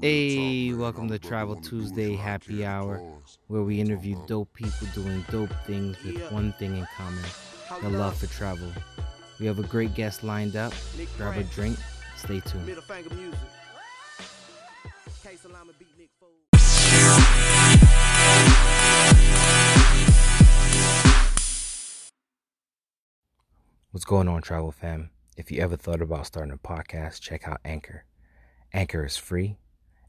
Hey, welcome to Travel Tuesday Happy Hour, where we interview dope people doing dope things with one thing in common the love for travel. We have a great guest lined up. Grab a drink, stay tuned. Middle finger music. K Salama beat Nick Foles. What's going on, travel fam? If you ever thought about starting a podcast, check out Anchor. Anchor is free.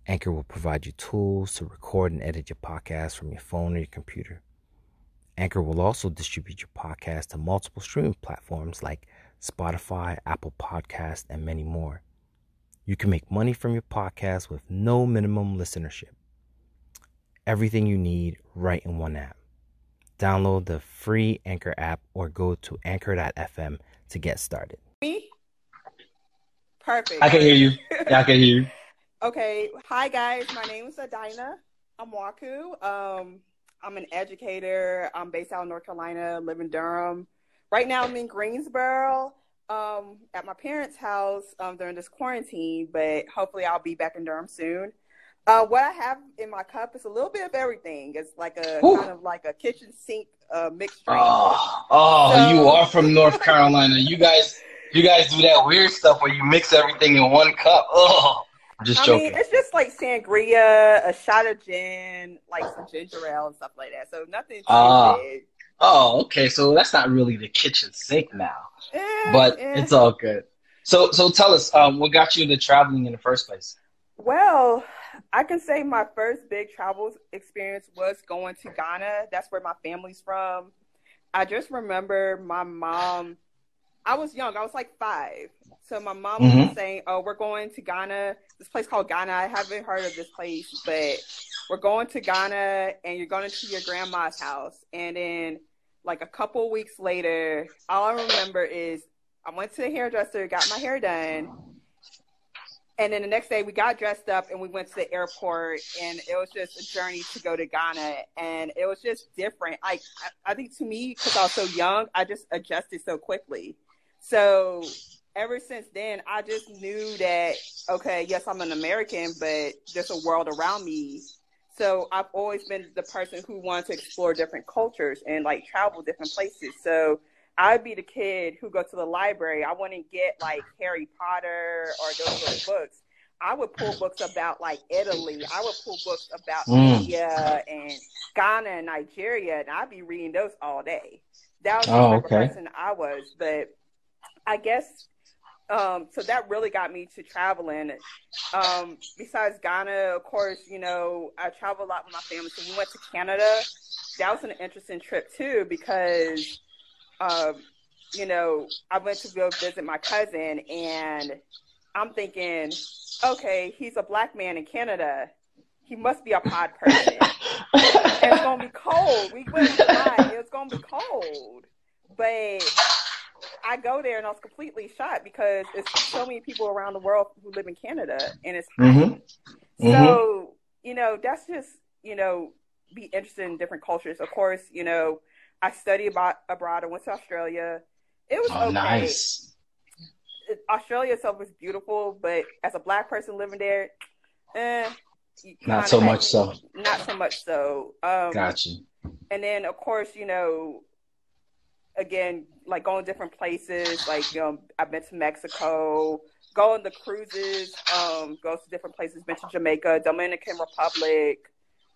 Anchor will provide you tools to record and edit your podcast from your phone or your computer. Anchor will also distribute your podcast to multiple streaming platforms like Spotify, Apple Podcasts, and many more. You can make money from your podcast with no minimum listenership. Everything you need right in one app. Download the free Anchor app or go to anchor.fm to get started. Me? Perfect. I can hear you. Yeah, I can hear you. Okay. Hi guys. My name is Adina Amwaku. Um, I'm an educator. I'm based out in North Carolina, live in Durham. Right now I'm in Greensboro, um, at my parents' house um, during this quarantine, but hopefully I'll be back in Durham soon. Uh, what I have in my cup is a little bit of everything. It's like a Ooh. kind of like a kitchen sink uh, mixed drink. Oh, oh, So- you are from North Carolina. You guys, you guys do that weird stuff where you mix everything in one cup. Oh, I'm just I joking. mean, it's just like sangria, a shot of gin, like some ginger ale and stuff like that. So nothing too big. oh, okay. So that's not really the kitchen sink now, Eh, but eh. it's all good. So, so tell us, um, what got you into traveling in the first place? Well, I can say my first big travel experience was going to Ghana. That's where my family's from. I just remember my mom. I was young. I was like five. So my mom was Mhm. saying, "Oh, we're going to Ghana. This place called Ghana. I haven't heard of this place, but we're going to Ghana, and you're going to your grandma's house." And then, like a couple weeks later, all I remember is I went to the hairdresser, got my hair done, and then the next day we got dressed up and we went to the airport and it was just a journey to go to Ghana and it was just different. Like I, I think to me, because I was so young, I just adjusted so quickly. So ever since then, I just knew that okay, yes, I'm an American, but there's a world around me. So I've always been the person who wants to explore different cultures and like travel different places. So I'd be the kid who go to the library. I wouldn't get like Harry Potter or those sort of books. I would pull books about like Italy. I would pull books about Mm. India and Ghana and Nigeria, and I'd be reading those all day. That was the Oh, type okay. of person I was. But I guess um, so that really got me to traveling. Um, besides Ghana, of course, you know, I travel a lot with my family. So we went to Canada. That was an interesting trip too because um, you know, I went to go visit my cousin, and I'm thinking, okay, he's a black man in Canada. He must be a pod person. it's gonna be cold. We went fine. It was gonna be cold, but I go there and I was completely shocked because it's so many people around the world who live in Canada, and it's hot. Mhm. So you know, that's just you know, be interested in different cultures. Of course, you know, I studied about abroad. I went to Australia. It was Oh, okay. nice. Australia itself was beautiful, but as a black person living there, eh, Not so much so. Not so much so. Um, Got you. and then of course you know again like going different places like you know i've been to mexico going to cruises um go to different places been to jamaica dominican republic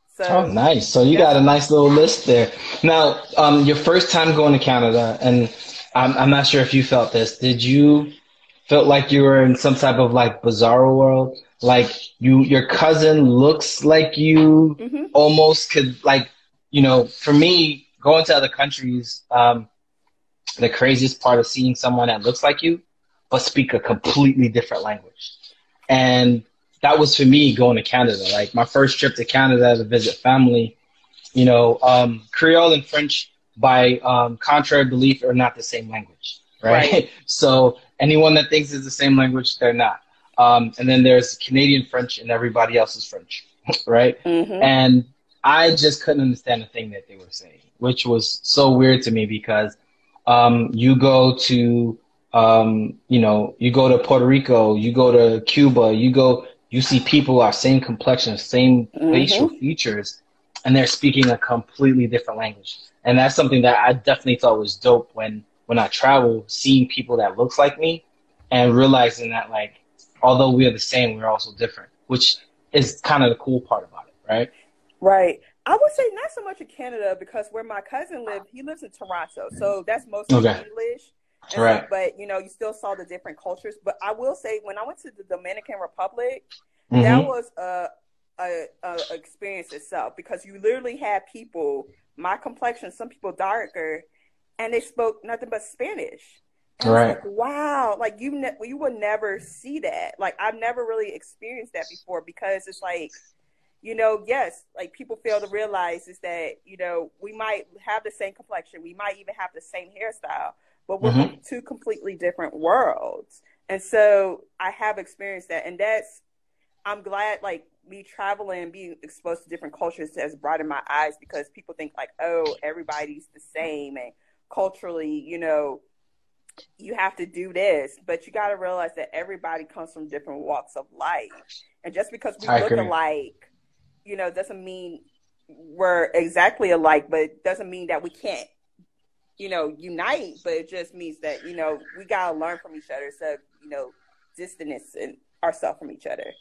so Oh, nice. So you got a nice little list there. Now, um, your first time going to Canada, and I'm, I'm not sure if you felt this. Did you felt like you were in some type of like bizarre world? Like you, your cousin looks like you Mhm. almost could like, you know, for me, going to other countries, um, the craziest part of seeing someone that looks like you, but speak a completely different language. And that was for me going to Canada. Like my first trip to Canada to visit family, you know, um, Creole and French, by um, contrary belief, are not the same language, right? Right. so anyone that thinks it's the same language, they're not. Um, and then there's Canadian French, and everybody else is French, right? Mhm. And I just couldn't understand a thing that they were saying, which was so weird to me because um, you go to, um, you know, you go to Puerto Rico, you go to Cuba, you go you see people our same complexion, same facial features, and they're speaking a completely different language. And that's something that I definitely thought was dope when when I travel, seeing people that looks like me and realizing that like although we are the same, we're also different, which is kind of the cool part about it, right? Right. I would say not so much in Canada because where my cousin lived, he lives in Toronto, so that's mostly Okay. English. Right. so, but you know, you still saw the different cultures. But I will say, when I went to the Dominican Republic, that Mhm. was a, a, a experience itself because you literally had people my complexion, some people darker, and they spoke nothing but Spanish. And Right. like, wow, like you ne- you would never see that. Like I've never really experienced that before because it's like, you know, yes, like people fail to realize is that you know we might have the same complexion, we might even have the same hairstyle, but we're mm-hmm. from two completely different worlds. And so I have experienced that, and that's I'm glad like me traveling, and being exposed to different cultures has broadened my eyes because people think like, oh, everybody's the same, and culturally, you know, you have to do this, but you got to realize that everybody comes from different walks of life, and just because we I look agree. alike, you know, doesn't mean we're exactly alike, but doesn't mean that we can't, you know, unite. But it just means that you know we gotta learn from each other, so you know, distance and ourselves from each other.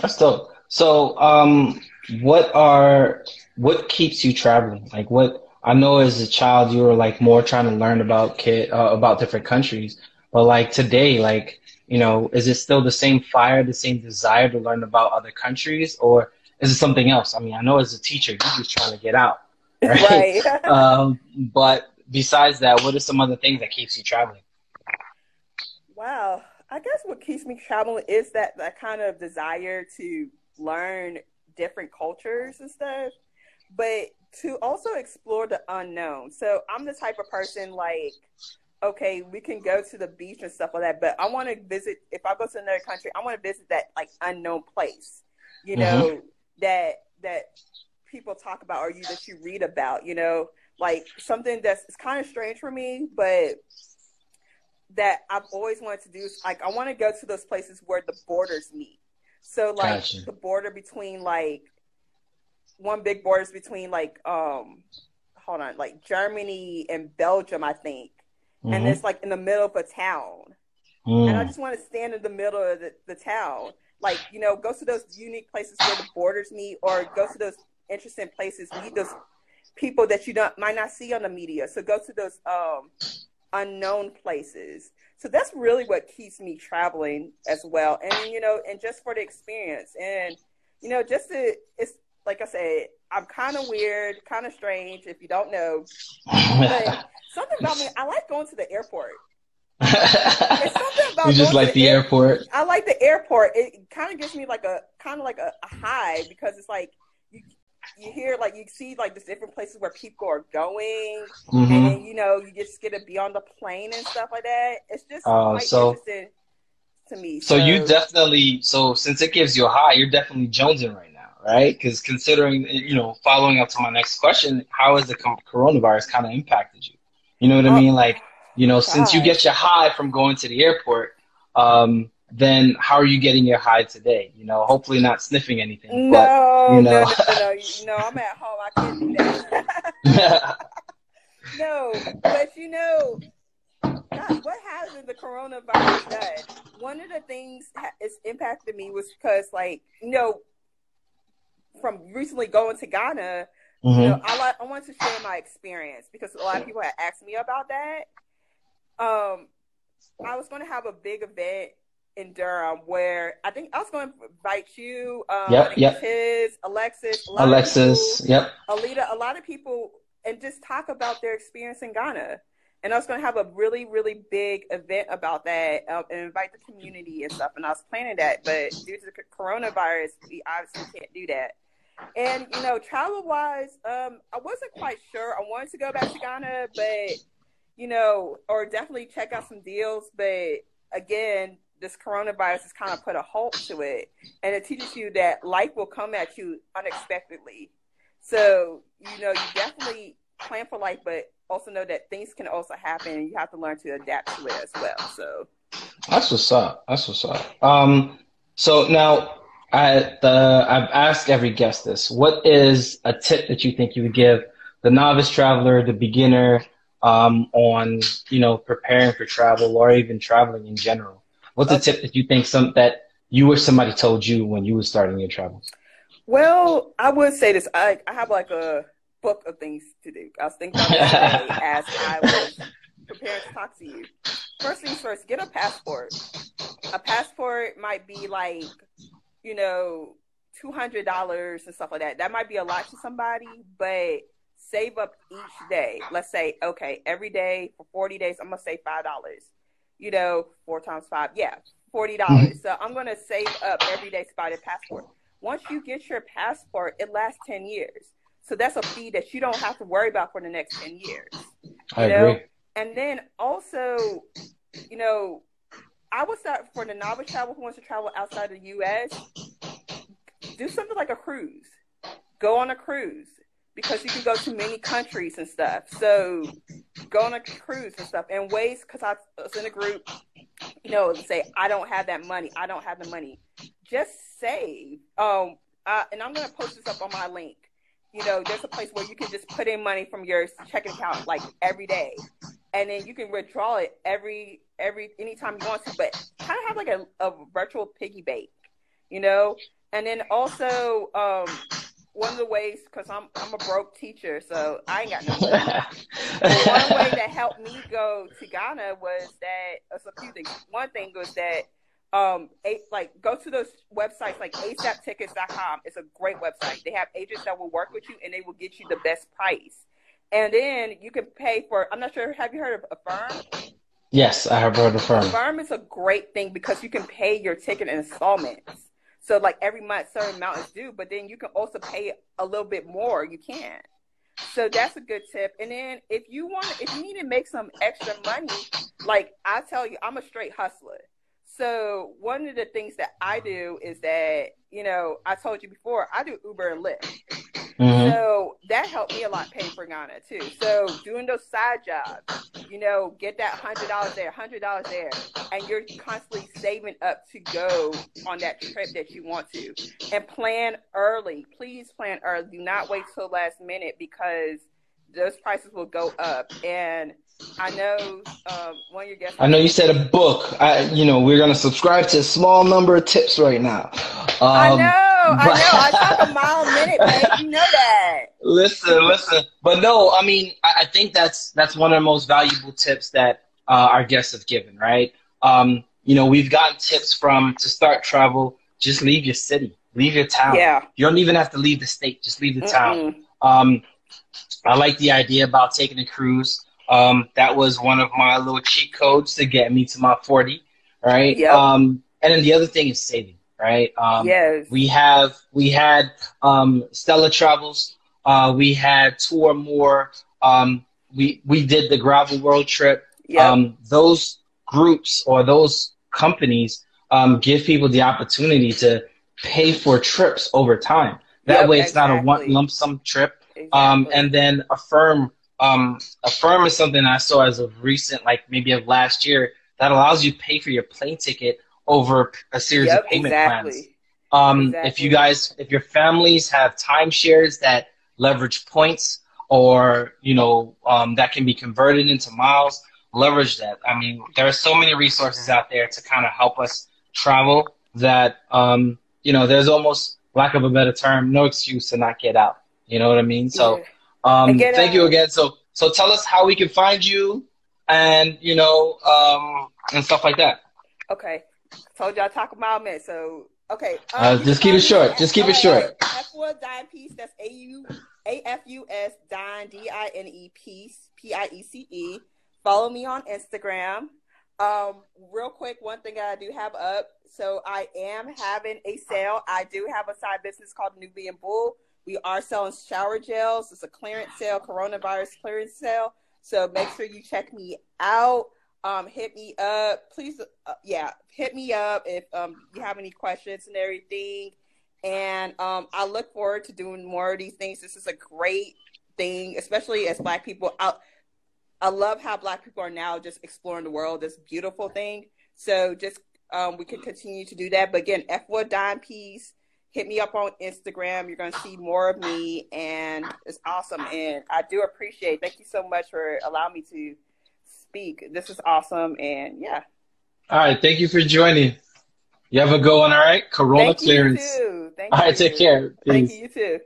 That's dope. So, um, what are what keeps you traveling? Like, what I know as a child you were like more trying to learn about kid uh, about different countries, but like today, like you know, is it still the same fire, the same desire to learn about other countries, or is it something else? I mean, I know as a teacher you're just trying to get out, right? Right. um, but besides that, what are some other things that keeps you traveling? Wow. I guess what keeps me traveling is that that kind of desire to learn different cultures and stuff, but to also explore the unknown. So I'm the type of person like, okay, we can go to the beach and stuff like that, but I want to visit. If I go to another country, I want to visit that like unknown place, you know, that that people talk about or you that you read about, you know, like something that's it's kind of strange for me, but that I've always wanted to do is like I want to go to those places where the borders meet. So like Gotcha. the border between like one big border is between like um hold on like Germany and Belgium I think, and Mhm. it's like in the middle of a town, and I Mm. just want to stand in the middle of the, the town, like you know go to those unique places where the borders meet, or go to those interesting places, meet those people that you don't might not see on the media. So go to those um unknown places. So that's really what keeps me traveling as well. And you know, and just for the experience. And you know, just to it's like I said, I'm kind of weird, kind of strange if you don't know. But something about me, I like going to the airport. It's something about you just like to the air- airport. I like the airport. It kind of gives me like a kind of like a, a high because it's like you you hear like you see like the different places where people are going, hmm and you know you just get to be on the plane and stuff like that. It's just quite so- interesting to me. So you definitely, so since it gives you a high, you're definitely jonesing right now, right? Because considering, you know, following up to my next question, how has the coronavirus kind of impacted you? You know what I Oh, mean? Like, you know, since you get your high from going to the airport, um, then how are you getting your high today? You know, hopefully not sniffing anything, but no, you no, know. no, no, you know, I'm at home. I can't do that. no, but you know, God, what has the coronavirus done? One of the things it's impacted me was because, like, you know, from recently going to Ghana, you Mhm. know, I I want to share my experience because a lot of people had asked me about that. Um, I was going to have a big event in Durham where I think I was going to invite you, um, Yep, yep. Alexis, a lot of Alexis, people, yep. Alita, a lot of people, and just talk about their experience in Ghana. And I was going to have a really, really big event about that um, and invite the community and stuff. And I was planning that, but due to the coronavirus, we obviously can't do that. And you know, travel wise, um, I wasn't quite sure. I wanted to go back to Ghana, but you know, or definitely check out some deals. But again, this coronavirus has kind of put a halt to it, and it teaches you that life will come at you unexpectedly. So you know, you definitely plan for life, but also know that things can also happen, and you have to learn to adapt to it as well. So That's what's up. That's what's up. Um, so now I the I've asked every guest this. What is a tip that you think you would give the novice traveler, the beginner, um, on you know preparing for travel or even traveling in general? What's a tip that you think some that you wish somebody told you when you were starting your travels? Well, I would say this. I, I have like a book of things to do. I was thinking about as I was preparing to talk to you. First things first, get a passport. A passport might be like, you know, two hundred dollars and stuff like that. That might be a lot to somebody, but save up each day. Let's say, okay, every day for forty days, I'm gonna save five dollars. You know, four times five, yeah, forty dollars. Mm-hmm. So I'm gonna save up every day to buy the passport. Once you get your passport, it lasts ten years. So that's a fee that you don't have to worry about for the next ten years. I You know? agree. And then also, you know, I would start for the novice travel who wants to travel outside the U.S. Do something like a cruise. Go on a cruise because you can go to many countries and stuff. So go on a cruise and stuff. And ways because I was in a group, you know, say I don't have that money. I don't have the money. Just save. Um, and I'm gonna post this up on my link. You know, there's a place where you can just put in money from your checking account like every day and then you can withdraw it every every anytime you want to, but kind of have like a, a virtual piggy bank, you know. And then also, um, one of the ways because I'm I'm a broke teacher, so I ain't got no money. One way that helped me go to Ghana was that it's a few things. One thing was that um a, like go to those websites like asaptickets.com. It's a great website. They have agents that will work with you and they will get you the best price. And then you can pay for I'm not sure have you heard of Affirm? Yes, I have heard of firm. Affirm is a great thing because you can pay your ticket in installments. So like every month certain amount is due, but then you can also pay a little bit more. You can. So that's a good tip. And then if you want if you need to make some extra money, like I tell you, I'm a straight hustler. So one of the things that I do is that, you know, I told you before, I do Uber and Lyft. Mhm. So that helped me a lot paying for Ghana too. So doing those side jobs, you know, get that hundred dollars there, hundred dollars there, and you're constantly saving up to go on that trip that you want to. And plan early. Please plan early. Do not wait till last minute because those prices will go up. And I know um, one of your guests. I know you said a book. I, you know, we're gonna subscribe to a small number of tips right now. Um, I know, I know. I talk a mile a minute, babe. You know that. listen, listen. But no, I mean, I, I think that's that's one of the most valuable tips that uh, our guests have given, right? Um, you know, we've gotten tips from to start travel. Just leave your city, leave your town. Yeah. You don't even have to leave the state. Just leave the town. Mm-mm. Um, I like the idea about taking a cruise. Um, that was one of my little cheat codes to get me to my 40, right? Yep. Um, and then the other thing is saving, right? Um, yes. we have we had um, Stella Travels. Uh, we had two or more. Um, we we did the Gravel World Trip. Yep. Um, those groups or those companies um, give people the opportunity to pay for trips over time. That Yep, way, it's not a one lump sum trip. Um, Exactly. and then Affirm um, firm is something I saw as of recent, like maybe of last year, that allows you to pay for your plane ticket over a series yep, of payment exactly. plans. Um, Exactly. If you guys, if your families have timeshares that leverage points, or you know um, that can be converted into miles, leverage that. I mean, there are so many resources out there to kind of help us travel that um, you know there's almost lack of a better term, no excuse to not get out. You know what I mean? So um, And thank you again. So so tell us how we can find you, and you know um, and stuff like that. Okay. Told y'all talk about minute. So okay. um, Uh, just keep it short. Just keep it short. alright. F four dine piece. That's A U A F U S dine D I N E piece P I E C E. Follow me on Instagram. Um, real quick, one thing I do have up. So I am having a sale. I do have a side business called Nubian Bull. We are selling shower gels. It's a clearance sale, coronavirus clearance sale. So make sure you check me out. Um, hit me up, please. Uh, yeah, hit me up if um you have any questions and everything. And um, I look forward to doing more of these things. This is a great thing, especially as Black people. I, I love how Black people are now just exploring the world. This beautiful thing. So just um, we can continue to do that. But again, F Wood Dime Piece. hit me up on Instagram. You're going to see more of me, and it's awesome. And I do appreciate. Thank you so much for allowing me to speak. This is awesome, and yeah. All right, thank you for joining. You have a good one, all right? Corona Thank clearance. you too. Thank All right, you. take care. Thank Peace. you. You too.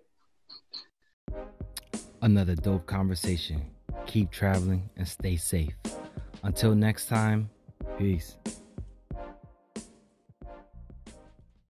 Another dope conversation. Keep traveling and stay safe. Until next time, peace.